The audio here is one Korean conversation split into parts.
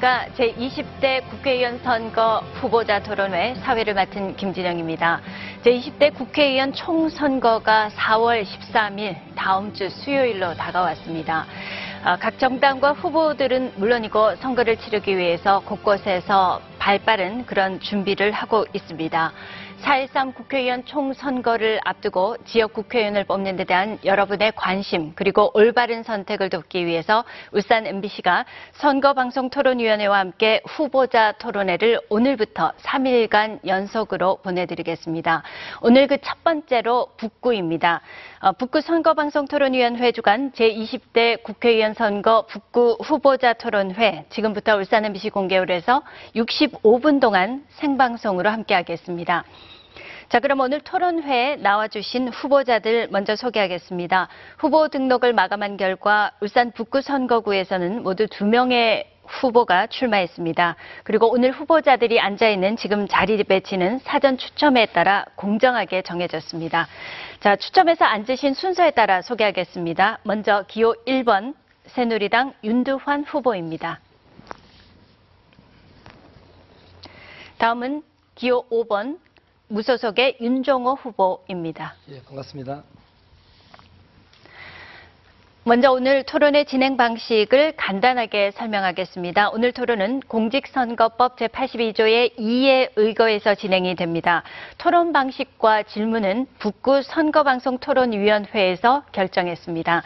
안녕하십니까. 제20대 국회의원 선거 후보자 토론회 사회를 맡은 김진영입니다. 제20대 국회의원 총선거가 4월 13일 다음 주 수요일로 다가왔습니다. 아, 각 정당과 후보들은 물론이고 선거를 치르기 위해서 곳곳에서 발빠른 그런 준비를 하고 있습니다. 4.13 국회의원 총선거를 앞두고 지역 국회의원을 뽑는 데 대한 여러분의 관심 그리고 올바른 선택을 돕기 위해서 울산 MBC가 선거방송토론위원회와 함께 후보자 토론회를 오늘부터 3일간 연속으로 보내드리겠습니다. 오늘 그 첫 번째로 북구입니다. 어, 북구 선거방송토론위원회 주관 제20대 국회의원 선거 북구 후보자 토론회 지금부터 울산 MBC 공개홀에서 65분 동안 생방송으로 함께하겠습니다. 자, 그럼 오늘 토론회에 나와주신 후보자들 먼저 소개하겠습니다. 후보 등록을 마감한 결과 울산 북구 선거구에서는 모두 두 명의 후보가 출마했습니다. 그리고 오늘 후보자들이 앉아있는 지금 자리 배치는 사전 추첨에 따라 공정하게 정해졌습니다. 자, 추첨해서 앉으신 순서에 따라 소개하겠습니다. 먼저 기호 1번 새누리당 윤두환 후보입니다. 다음은 기호 5번 무소속의 윤종호 후보입니다. 예, 반갑습니다. 먼저 오늘 토론의 진행 방식을 간단하게 설명하겠습니다. 오늘 토론은 공직선거법 제82조의 2에 의거해서 진행이 됩니다. 토론 방식과 질문은 북구 선거방송 토론위원회에서 결정했습니다.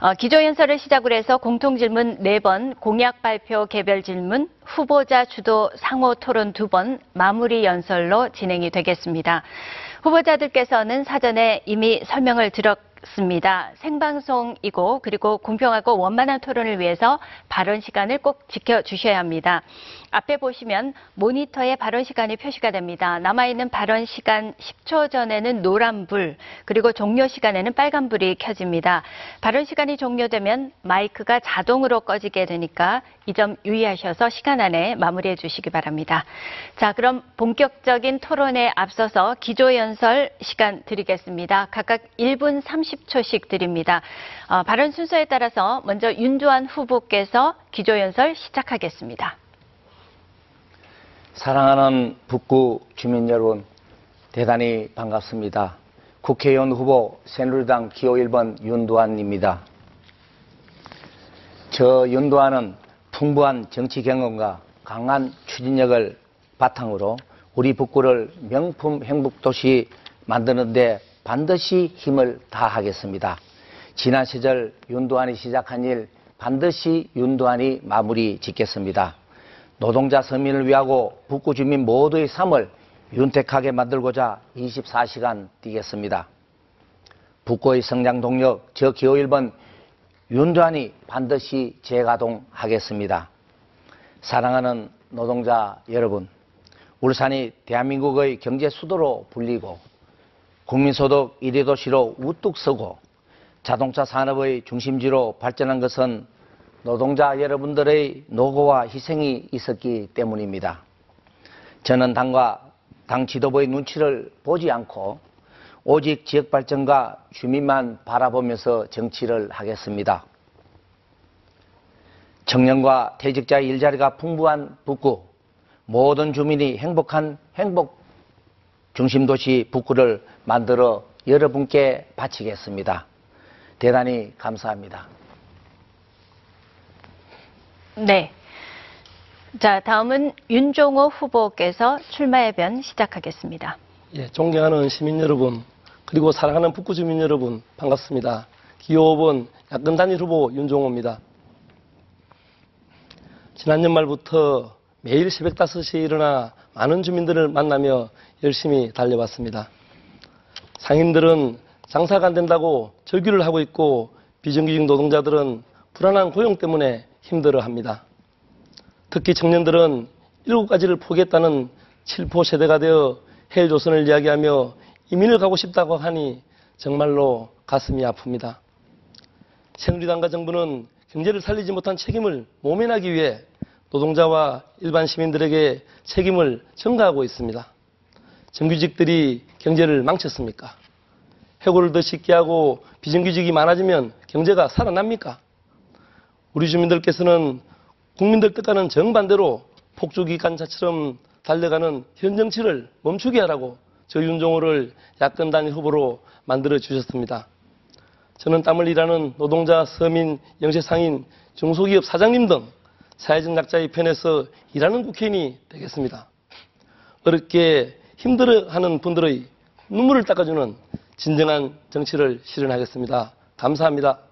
어, 기조연설을 시작으로 해서 공통질문 4번, 공약 발표 개별 질문, 후보자 주도 상호 토론 2번, 마무리 연설로 진행이 되겠습니다. 후보자들께서는 사전에 이미 설명을 들었 습니다. 생방송이고 그리고 공평하고 원만한 토론을 위해서 발언 시간을 꼭 지켜주셔야 합니다. 앞에 보시면 모니터에 발언 시간이 표시가 됩니다. 남아있는 발언 시간 10초 전에는 노란불 그리고 종료 시간에는 빨간불이 켜집니다. 발언 시간이 종료되면 마이크가 자동으로 꺼지게 되니까 이 점 유의하셔서 시간 안에 마무리해 주시기 바랍니다. 자 그럼 본격적인 토론에 앞서서 기조연설 시간 드리겠습니다. 각각 1분 30초씩 드립니다. 어, 발언 순서에 따라서 먼저 윤조한 후보께서 기조연설 시작하겠습니다. 사랑하는 북구 주민 여러분, 대단히 반갑습니다. 국회의원 후보 새누리당 기호 1번 윤도환입니다. 저 윤도환은 풍부한 정치 경험과 강한 추진력을 바탕으로 우리 북구를 명품 행복 도시 만드는데 반드시 힘을 다하겠습니다. 지난 시절 윤도환이 시작한 일 반드시 윤도환이 마무리 짓겠습니다. 노동자 서민을 위하고 북구 주민 모두의 삶을 윤택하게 만들고자 24시간 뛰겠습니다. 북구의 성장 동력 저 기호 1번 윤도환이 반드시 재가동하겠습니다. 사랑하는 노동자 여러분, 울산이 대한민국의 경제 수도로 불리고 국민소득 1위 도시로 우뚝 서고 자동차 산업의 중심지로 발전한 것은 노동자 여러분들의 노고와 희생이 있었기 때문입니다. 저는 당과 당 지도부의 눈치를 보지 않고 오직 지역 발전과 주민만 바라보면서 정치를 하겠습니다. 청년과 퇴직자의 일자리가 풍부한 북구, 모든 주민이 행복한 행복 중심 도시 북구를 만들어 여러분께 바치겠습니다. 대단히 감사합니다. 네. 자, 다음은 윤종호 후보께서 출마 해변 시작하겠습니다. 예, 존경하는 시민 여러분, 그리고 사랑하는 북구 주민 여러분, 반갑습니다. 기호 5번 야권 단일 후보 윤종호입니다. 지난 연말부터 매일 새벽 5시에 일어나 많은 주민들을 만나며 열심히 달려왔습니다. 상인들은 장사가 안 된다고 절규를 하고 있고 비정규직 노동자들은 불안한 고용 때문에 힘들어 합니다. 특히 청년들은 일곱 가지를 포기했다는 칠포 세대가 되어 헬조선을 이야기하며 이민을 가고 싶다고 하니 정말로 가슴이 아픕니다. 새누리당과 정부는 경제를 살리지 못한 책임을 모면하기 위해 노동자와 일반 시민들에게 책임을 전가하고 있습니다. 정규직들이 경제를 망쳤습니까? 해고를 더 쉽게 하고 비정규직이 많아지면 경제가 살아납니까? 우리 주민들께서는 국민들 뜻과는 정반대로 폭주기관차처럼 달려가는 현 정치를 멈추게 하라고 저 윤종호를 야권 단일 후보로 만들어 주셨습니다. 저는 땀을 일하는 노동자, 서민, 영세상인, 중소기업 사장님 등 사회적 약자의 편에서 일하는 국회의원이 되겠습니다. 어렵게 힘들어하는 분들의 눈물을 닦아주는 진정한 정치를 실현하겠습니다. 감사합니다.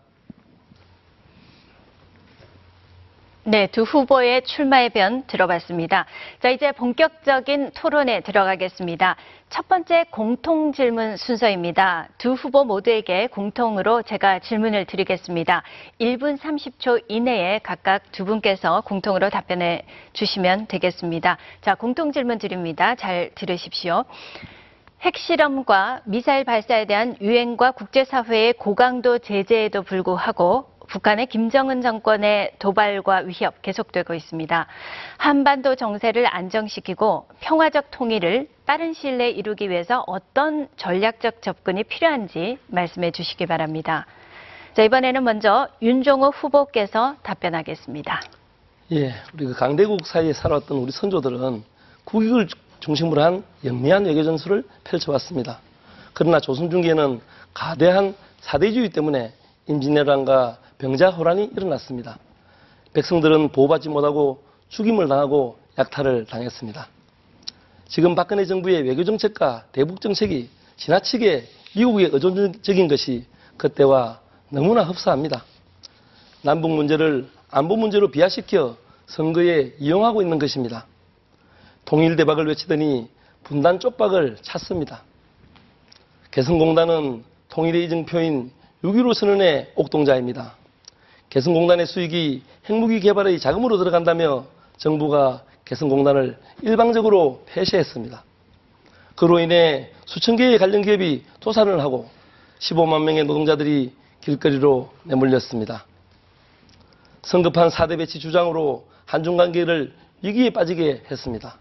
네, 두 후보의 출마의 변 들어봤습니다. 자, 이제 본격적인 토론에 들어가겠습니다. 첫 번째 공통 질문 순서입니다. 두 후보 모두에게 공통으로 제가 질문을 드리겠습니다. 1분 30초 이내에 각각 두 분께서 공통으로 답변해 주시면 되겠습니다. 자, 공통 질문 드립니다. 잘 들으십시오. 핵실험과 미사일 발사에 대한 유엔과 국제사회의 고강도 제재에도 불구하고 북한의 김정은 정권의 도발과 위협 계속되고 있습니다. 한반도 정세를 안정시키고 평화적 통일을 빠른 시일 내에 이루기 위해서 어떤 전략적 접근이 필요한지 말씀해 주시기 바랍니다. 자, 이번에는 먼저 윤종호 후보께서 답변하겠습니다. 예, 우리 그 강대국 사이에 살아왔던 우리 선조들은 국익을 중심으로 한 영리한 외교 전술을 펼쳐왔습니다. 그러나 조선 중기에는 가대한 사대주의 때문에 임진왜란과 병자 호란이 일어났습니다. 백성들은 보호받지 못하고 죽임을 당하고 약탈을 당했습니다. 지금 박근혜 정부의 외교 정책과 대북 정책이 지나치게 미국에 의존적인 것이 그때와 너무나 흡사합니다. 남북 문제를 안보 문제로 비하시켜 선거에 이용하고 있는 것입니다. 통일 대박을 외치더니 분단 쪽박을 찾습니다. 개성공단은 통일의 이증표인 6.15 선언의 옥동자입니다. 개성공단의 수익이 핵무기 개발의 자금으로 들어간다며 정부가 개성공단을 일방적으로 폐쇄했습니다. 그로 인해 수천 개의 관련 기업이 도산을 하고 15만 명의 노동자들이 길거리로 내몰렸습니다. 성급한 사대 배치 주장으로 한중 관계를 위기에 빠지게 했습니다.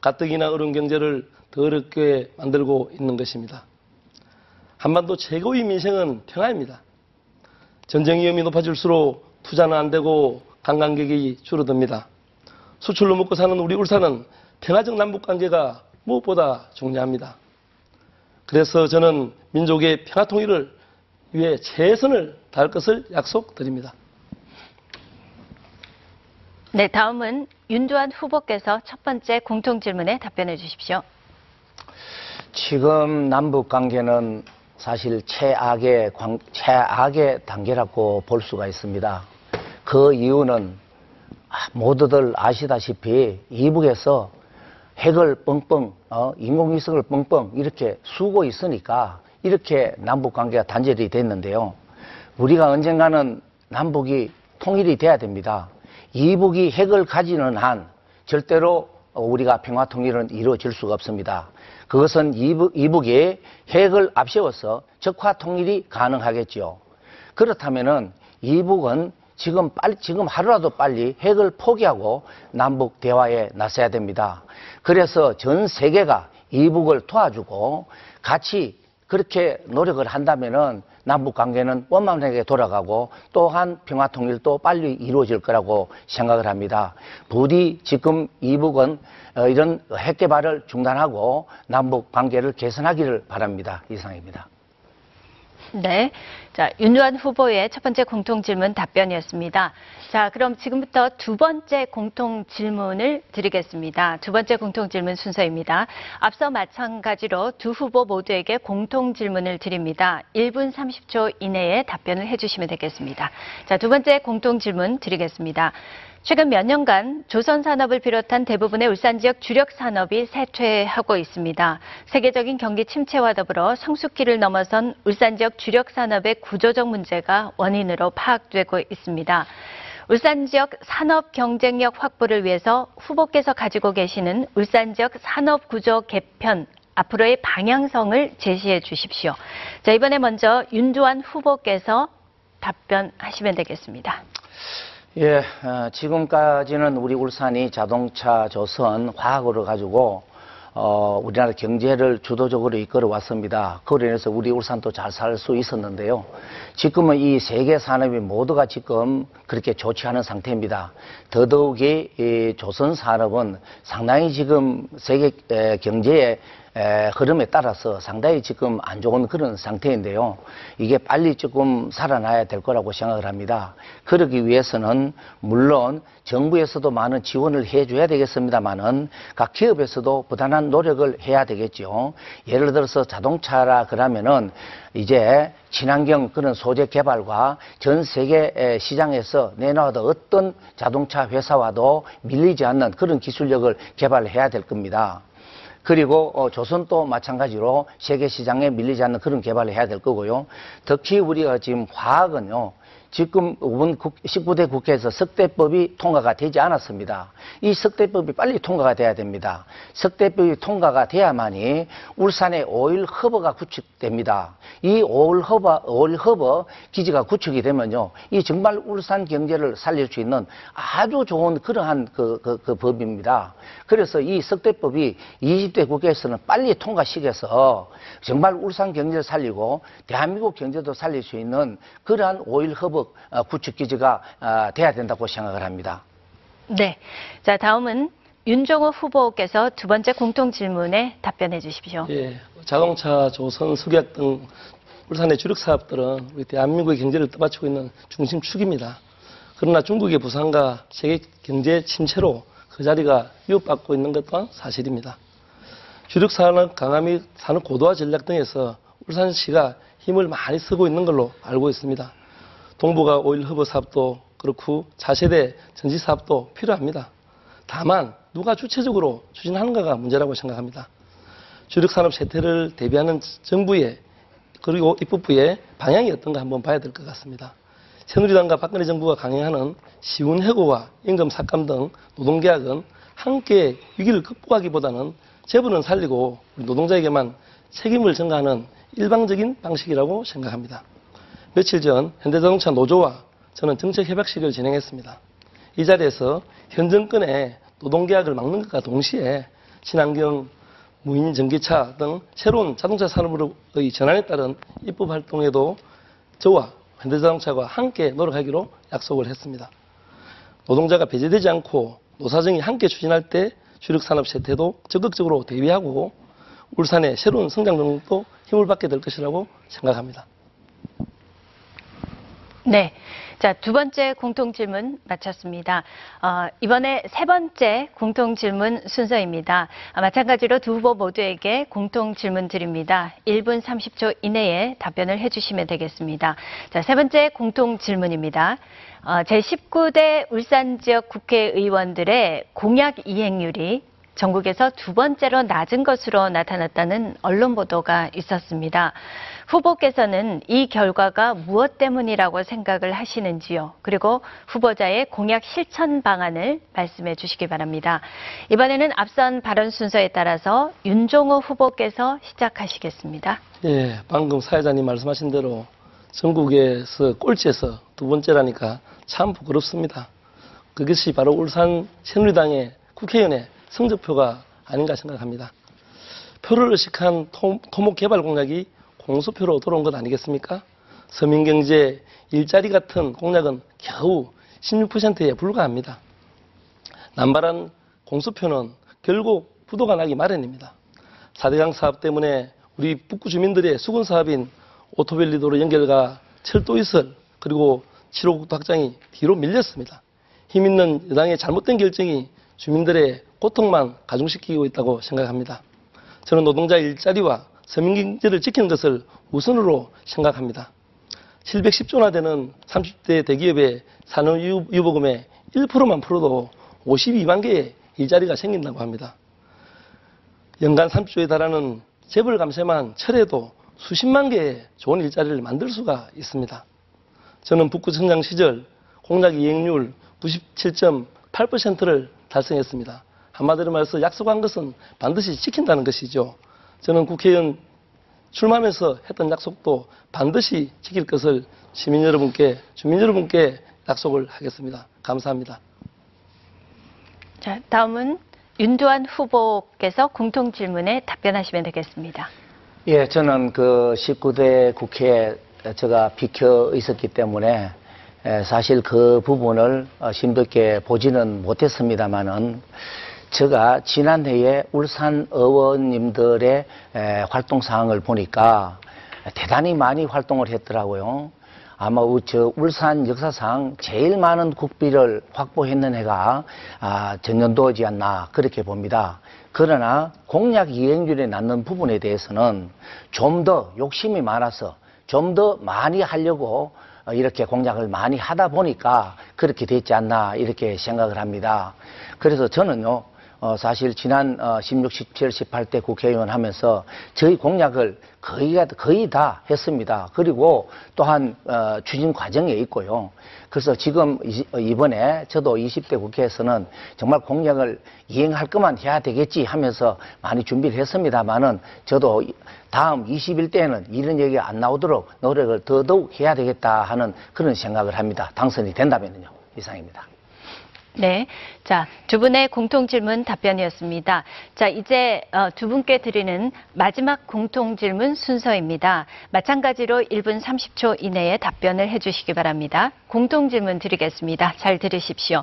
가뜩이나 어려운 경제를 더 어렵게 만들고 있는 것입니다. 한반도 최고의 민생은 평화입니다. 전쟁 위험이 높아질수록 투자는 안 되고 관광객이 줄어듭니다. 수출로 먹고 사는 우리 울산은 평화적 남북 관계가 무엇보다 중요합니다. 그래서 저는 민족의 평화 통일을 위해 최선을 다할 것을 약속드립니다. 네, 다음은 윤두환 후보께서 첫 번째 공통 질문에 답변해 주십시오. 지금 남북 관계는 사실 최악의 관- 최악의 단계라고 볼 수가 있습니다. 그 이유는 아, 모두들 아시다시피 이북에서 핵을 뻥뻥, 어, 인공위성을 뻥뻥 이렇게 쏘고 있으니까 이렇게 남북 관계가 단절이 됐는데요. 우리가 언젠가는 남북이 통일이 돼야 됩니다. 이북이 핵을 가지는 한 절대로 우리가 평화 통일은 이루어질 수가 없습니다. 그것은 이북, 이북이 핵을 앞세워서 적화 통일이 가능하겠죠. 그렇다면은 이북은 지금 빨리, 지금 하루라도 빨리 핵을 포기하고 남북 대화에 나서야 됩니다. 그래서 전 세계가 이북을 도와주고 같이 그렇게 노력을 한다면은 남북 관계는 원만하게 돌아가고 또한 평화 통일도 빨리 이루어질 거라고 생각을 합니다. 부디 지금 이북은 어, 이런 핵 개발을 중단하고 남북 관계를 개선하기를 바랍니다. 이상입니다. 네. 자, 윤두환 후보의 첫 번째 공통 질문 답변이었습니다. 자, 그럼 지금부터 두 번째 공통 질문을 드리겠습니다. 두 번째 공통 질문 순서입니다. 앞서 마찬가지로 두 후보 모두에게 공통 질문을 드립니다. 1분 30초 이내에 답변을 해주시면 되겠습니다. 자, 두 번째 공통 질문 드리겠습니다. 최근 몇 년간 조선 산업을 비롯한 대부분의 울산 지역 주력 산업이 쇠퇴하고 있습니다. 세계적인 경기 침체와 더불어 성숙기를 넘어선 울산 지역 주력 산업의 구조적 문제가 원인으로 파악되고 있습니다. 울산 지역 산업 경쟁력 확보를 위해서 후보께서 가지고 계시는 울산 지역 산업 구조 개편 앞으로의 방향성을 제시해 주십시오. 자, 이번에 먼저 윤두환 후보께서 답변하시면 되겠습니다. 예, 어, 지금까지는 우리 울산이 자동차, 조선, 화학으로 가지고 어, 우리나라 경제를 주도적으로 이끌어 왔습니다. 그로 인해서 우리 울산도 잘 살 수 있었는데요. 지금은 이 세계 산업이 모두가 지금 그렇게 좋지 않은 상태입니다. 더더욱이 이 조선 산업은 상당히 지금 세계 에, 경제의 에, 흐름에 따라서 상당히 지금 안 좋은 그런 상태인데요. 이게 빨리 조금 살아나야 될 거라고 생각을 합니다. 그러기 위해서는 물론 정부에서도 많은 지원을 해줘야 되겠습니다만은 각 기업에서도 부단한 노력을 해야 되겠죠. 예를 들어서 자동차라 그러면은 이제 친환경 그런 소재 개발과 전 세계 에, 시장에서 내놔도 어떤 자동차 회사와도 밀리지 않는 그런 기술력을 개발해야 될 겁니다. 그리고 어, 조선도 마찬가지로 세계 시장에 밀리지 않는 그런 개발을 해야 될 거고요. 특히 우리가 지금 화학은요. 지금 이번 국- 19대 국회에서 석대법이 통과가 되지 않았습니다. 이 석대법이 빨리 통과가 돼야 됩니다. 석대법이 통과가 돼야만이 울산의 오일 허브가 구축됩니다. 이 오일 허브, 오일 허브 기지가 구축이 되면요. 이 정말 울산 경제를 살릴 수 있는 아주 좋은 그러한 그, 그, 그 법입니다. 그래서 이 석대법이 20대 국회에서는 빨리 통과시켜서 정말 울산 경제를 살리고 대한민국 경제도 살릴 수 있는 그러한 오일 허브 어, 구축 기지가 어, 돼야 된다고 생각을 합니다. 네. 자, 다음은 윤종호 후보께서 두 번째 공통 질문에 답변해 주십시오. 예, 자동차, 조선, 석약 등 울산의 주력 사업들은 우리 대한민국의 경제를 떠받치고 있는 중심축입니다. 그러나 중국의 부상과 세계 경제 침체로 그 자리가 위협받고 있는 것 또한 사실입니다. 주력 산업 강화 및 산업 고도화 전략 등에서 울산시가 힘을 많이 쓰고 있는 걸로 알고 있습니다. 동북아 오일 허브 사업도 그렇고 차세대 전지 사업도 필요합니다. 다만 누가 주체적으로 추진하는가가 문제라고 생각합니다. 주력 산업 쇠퇴를 대비하는 정부의 그리고 입법부의 방향이 어떤가 한번 봐야 될 것 같습니다. 새누리당과 박근혜 정부가 강행하는 시운 해고와 임금 삭감 등 노동계약은 함께 위기를 극복하기보다는 재벌은 살리고 노동자에게만 책임을 전가하는 일방적인 방식이라고 생각합니다. 며칠 전 현대자동차 노조와 저는 정책 협약식을 진행했습니다. 이 자리에서 현 정권의 노동계약을 막는 것과 동시에 친환경 무인 전기차 등 새로운 자동차 산업의 전환에 따른 입법 활동에도 저와 현대자동차가 함께 노력하기로 약속을 했습니다. 노동자가 배제되지 않고 노사정이 함께 추진할 때 주력산업 세태도 적극적으로 대비하고 울산의 새로운 성장 동력도 힘을 받게 될 것이라고 생각합니다. 네. 자, 두 번째 공통 질문 마쳤습니다. 어, 이번에 세 번째 공통 질문 순서입니다. 아, 마찬가지로 두 후보 모두에게 공통 질문 드립니다. 1분 30초 이내에 답변을 해주시면 되겠습니다. 자, 세 번째 공통 질문입니다. 어, 제19대 울산 지역 국회의원들의 공약 이행률이 전국에서 두 번째로 낮은 것으로 나타났다는 언론 보도가 있었습니다. 후보께서는 이 결과가 무엇 때문이라고 생각을 하시는지요? 그리고 후보자의 공약 실천 방안을 말씀해 주시기 바랍니다. 이번에는 앞선 발언 순서에 따라서 윤종호 후보께서 시작하시겠습니다. 예, 방금 사회자님 말씀하신 대로 전국에서 꼴찌에서 두 번째라니까 참 부끄럽습니다. 그것이 바로 울산 새누리당의 국회의원의 성적표가 아닌가 생각합니다. 표를 의식한 토, 목 개발 공약이 공수표로 돌아온 것 아니겠습니까? 서민경제, 일자리 같은 공약은 겨우 16%에 불과합니다. 남발한 공수표는 결국 부도가 나기 마련입니다. 4대강 사업 때문에 우리 북구 주민들의 수건 사업인 오토밸리 도로 연결과 철도 이설 그리고 7호국도 확장이 뒤로 밀렸습니다. 힘 있는 여당의 잘못된 결정이 주민들의 고통만 가중시키고 있다고 생각합니다. 저는 노동자 일자리와 서민경제를 지키는 것을 우선으로 생각합니다. 710조나 되는 30대 대기업의 산업유보금의 1%만 풀어도 52만 개의 일자리가 생긴다고 합니다. 연간 30조에 달하는 재벌 감세만 철회도 수십만 개의 좋은 일자리를 만들 수가 있습니다. 저는 북구 성장 시절 공약 이행률 97.8%를 달성했습니다. 한마디로 말해서 약속한 것은 반드시 지킨다는 것이죠. 저는 국회의원 출마하면서 했던 약속도 반드시 지킬 것을 시민 여러분께, 주민 여러분께 약속을 하겠습니다. 감사합니다. 자, 다음은 윤두환 후보께서 공통 질문에 답변하시면 되겠습니다. 예, 저는 그 19대 국회에 제가 비켜 있었기 때문에 에, 사실 그 부분을 어, 심도 있게 보지는 못했습니다만은 제가 지난해에 울산 의원님들의 에, 활동 사항을 보니까 대단히 많이 활동을 했더라고요. 아마 우- 저 울산 역사상 제일 많은 국비를 확보했는 해가 아, 전년도지 않나 그렇게 봅니다. 그러나 공약 이행률에 낳는 부분에 대해서는 좀 더 욕심이 많아서 좀 더 많이 하려고 어, 이렇게 공약을 많이 하다 보니까 그렇게 됐지 않나 이렇게 생각을 합니다. 그래서 저는요, 어, 사실 지난 어, 16, 17, 18대 국회의원 하면서 저희 공약을 거의, 거의 다 했습니다. 그리고 또한 어, 추진 과정에 있고요. 그래서 지금 이- 어, 이번에 저도 20대 국회에서는 정말 공약을 이행할 것만 해야 되겠지 하면서 많이 준비를 했습니다만은 저도 이- 다음 21대에는 이런 얘기가 안 나오도록 노력을 더더욱 해야 되겠다 하는 그런 생각을 합니다. 당선이 된다면요. 이상입니다. 네. 자, 두 분의 공통 질문 답변이었습니다. 자, 이제 어, 두 분께 드리는 마지막 공통 질문 순서입니다. 마찬가지로 1분 30초 이내에 답변을 해 주시기 바랍니다. 공통 질문 드리겠습니다. 잘 들으십시오.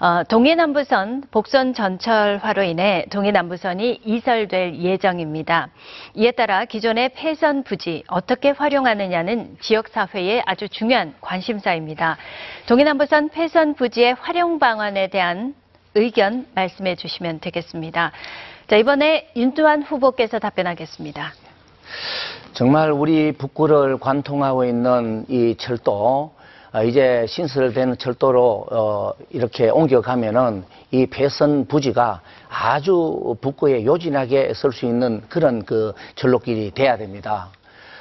어, 동해남부선 복선 전철화로 인해 동해남부선이 이설될 예정입니다. 이에 따라 기존의 폐선 부지 어떻게 활용하느냐는 지역 사회의 아주 중요한 관심사입니다. 동해남부선 폐선 부지의 활용 방안 에 대한 의견 말씀해 주시면 되겠습니다. 자, 이번에 윤두환 후보께서 답변하겠습니다. 정말 우리 북구를 관통하고 있는 이 철도, 어, 이제 신설되는 철도로 어, 이렇게 옮겨가면은 이 배선 부지가 아주 북구에 요진하게 설 수 있는 그런 그 철로길이 돼야 됩니다.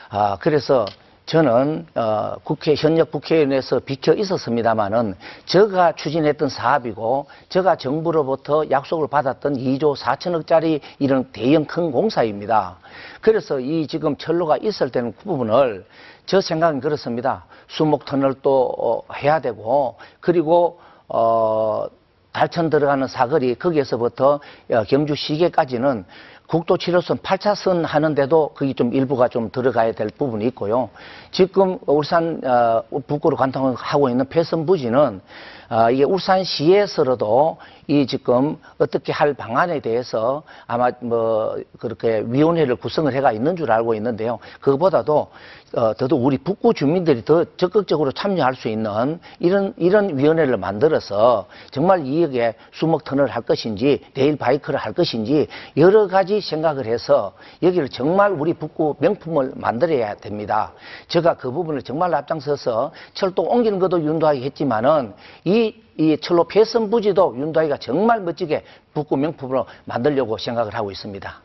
아, 그래서 저는 어, 국회 현역 국회의원에서 비켜 있었습니다마는 제가 추진했던 사업이고 제가 정부로부터 약속을 받았던 2조 4천억짜리 이런 대형 큰 공사입니다. 그래서 이 지금 철로가 있을 때는 그 부분을 저 생각은 그렇습니다. 수목 터널도 어, 해야 되고 그리고 어, 달천 들어가는 사거리 거기에서부터 어, 경주 시계까지는 국도 7호선 8차선 하는데도 거기 좀 일부가 좀 들어가야 될 부분이 있고요. 지금 울산 어, 북구로 관통하고 있는 폐선 부지는 어, 이게 울산시에서도 이 지금 어떻게 할 방안에 대해서 아마 뭐 그렇게 위원회를 구성을 해가 있는 줄 알고 있는데요. 그거보다도 어, 더더욱 우리 북구 주민들이 더 적극적으로 참여할 수 있는 이런 이런 위원회를 만들어서 정말 이에게 수목 터널을 할 것인지 레일 바이크를 할 것인지 여러 가지 생각을 해서 여기를 정말 우리 북구 명품을 만들어야 됩니다. 제가 그 부분을 정말 앞장서서 철도 옮기는 것도 윤도하게 했지만은 이, 이 철로 폐선 부지도 윤도하기가 정말 멋지게 북구 명품으로 만들려고 생각을 하고 있습니다.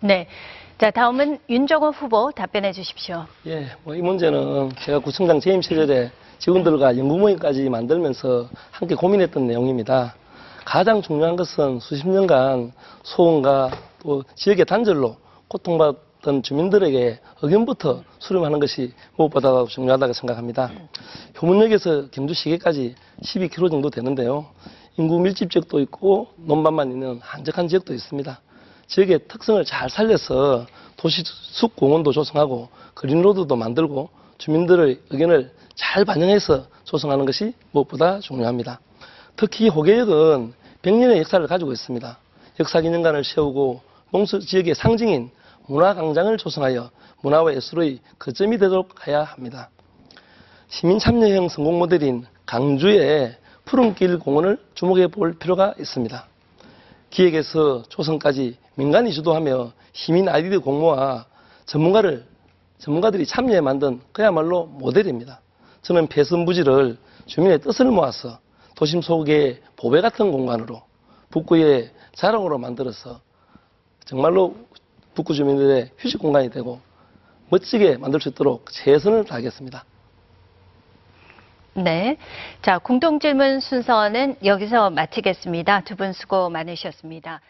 네. 자, 다음은 윤정호 후보 답변해 주십시오. 예, 뭐 이 문제는 제가 구청장 재임 시절에 직원들과 연구모임까지 만들면서 함께 고민했던 내용입니다. 가장 중요한 것은 수십 년간 소원과 또 지역의 단절로 고통받 던 주민들에게 의견부터 수렴하는 것이 무엇보다 중요하다고 생각합니다. 효문역에서 경주시계까지 12km 정도 되는데요. 인구 밀집 지역도 있고 논밭만 있는 한적한 지역도 있습니다. 지역의 특성을 잘 살려서 도시 숲 공원도 조성하고 그린로드도 만들고 주민들의 의견을 잘 반영해서 조성하는 것이 무엇보다 중요합니다. 특히 호계역은 100년의 역사를 가지고 있습니다. 역사 기념관을 세우고 몽수 지역의 상징인 문화광장을 조성하여 문화와 예술의 거점이 되도록 해야 합니다. 시민 참여형 성공 모델인 강주의 푸른길 공원을 주목해 볼 필요가 있습니다. 기획에서 조성까지 민간이 주도하며 시민 아이디어 공모와 전문가를 전문가들이 참여해 만든 그야말로 모델입니다. 저는 폐선 부지를 주민의 뜻을 모아서 도심 속의 보배 같은 공간으로 북구의 자랑으로 만들어서 정말로 북구 주민들의 휴식 공간이 되고 멋지게 만들 수 있도록 최선을 다하겠습니다. 네. 자, 공통 질문 순서는 여기서 마치겠습니다. 두 분 수고 많으셨습니다.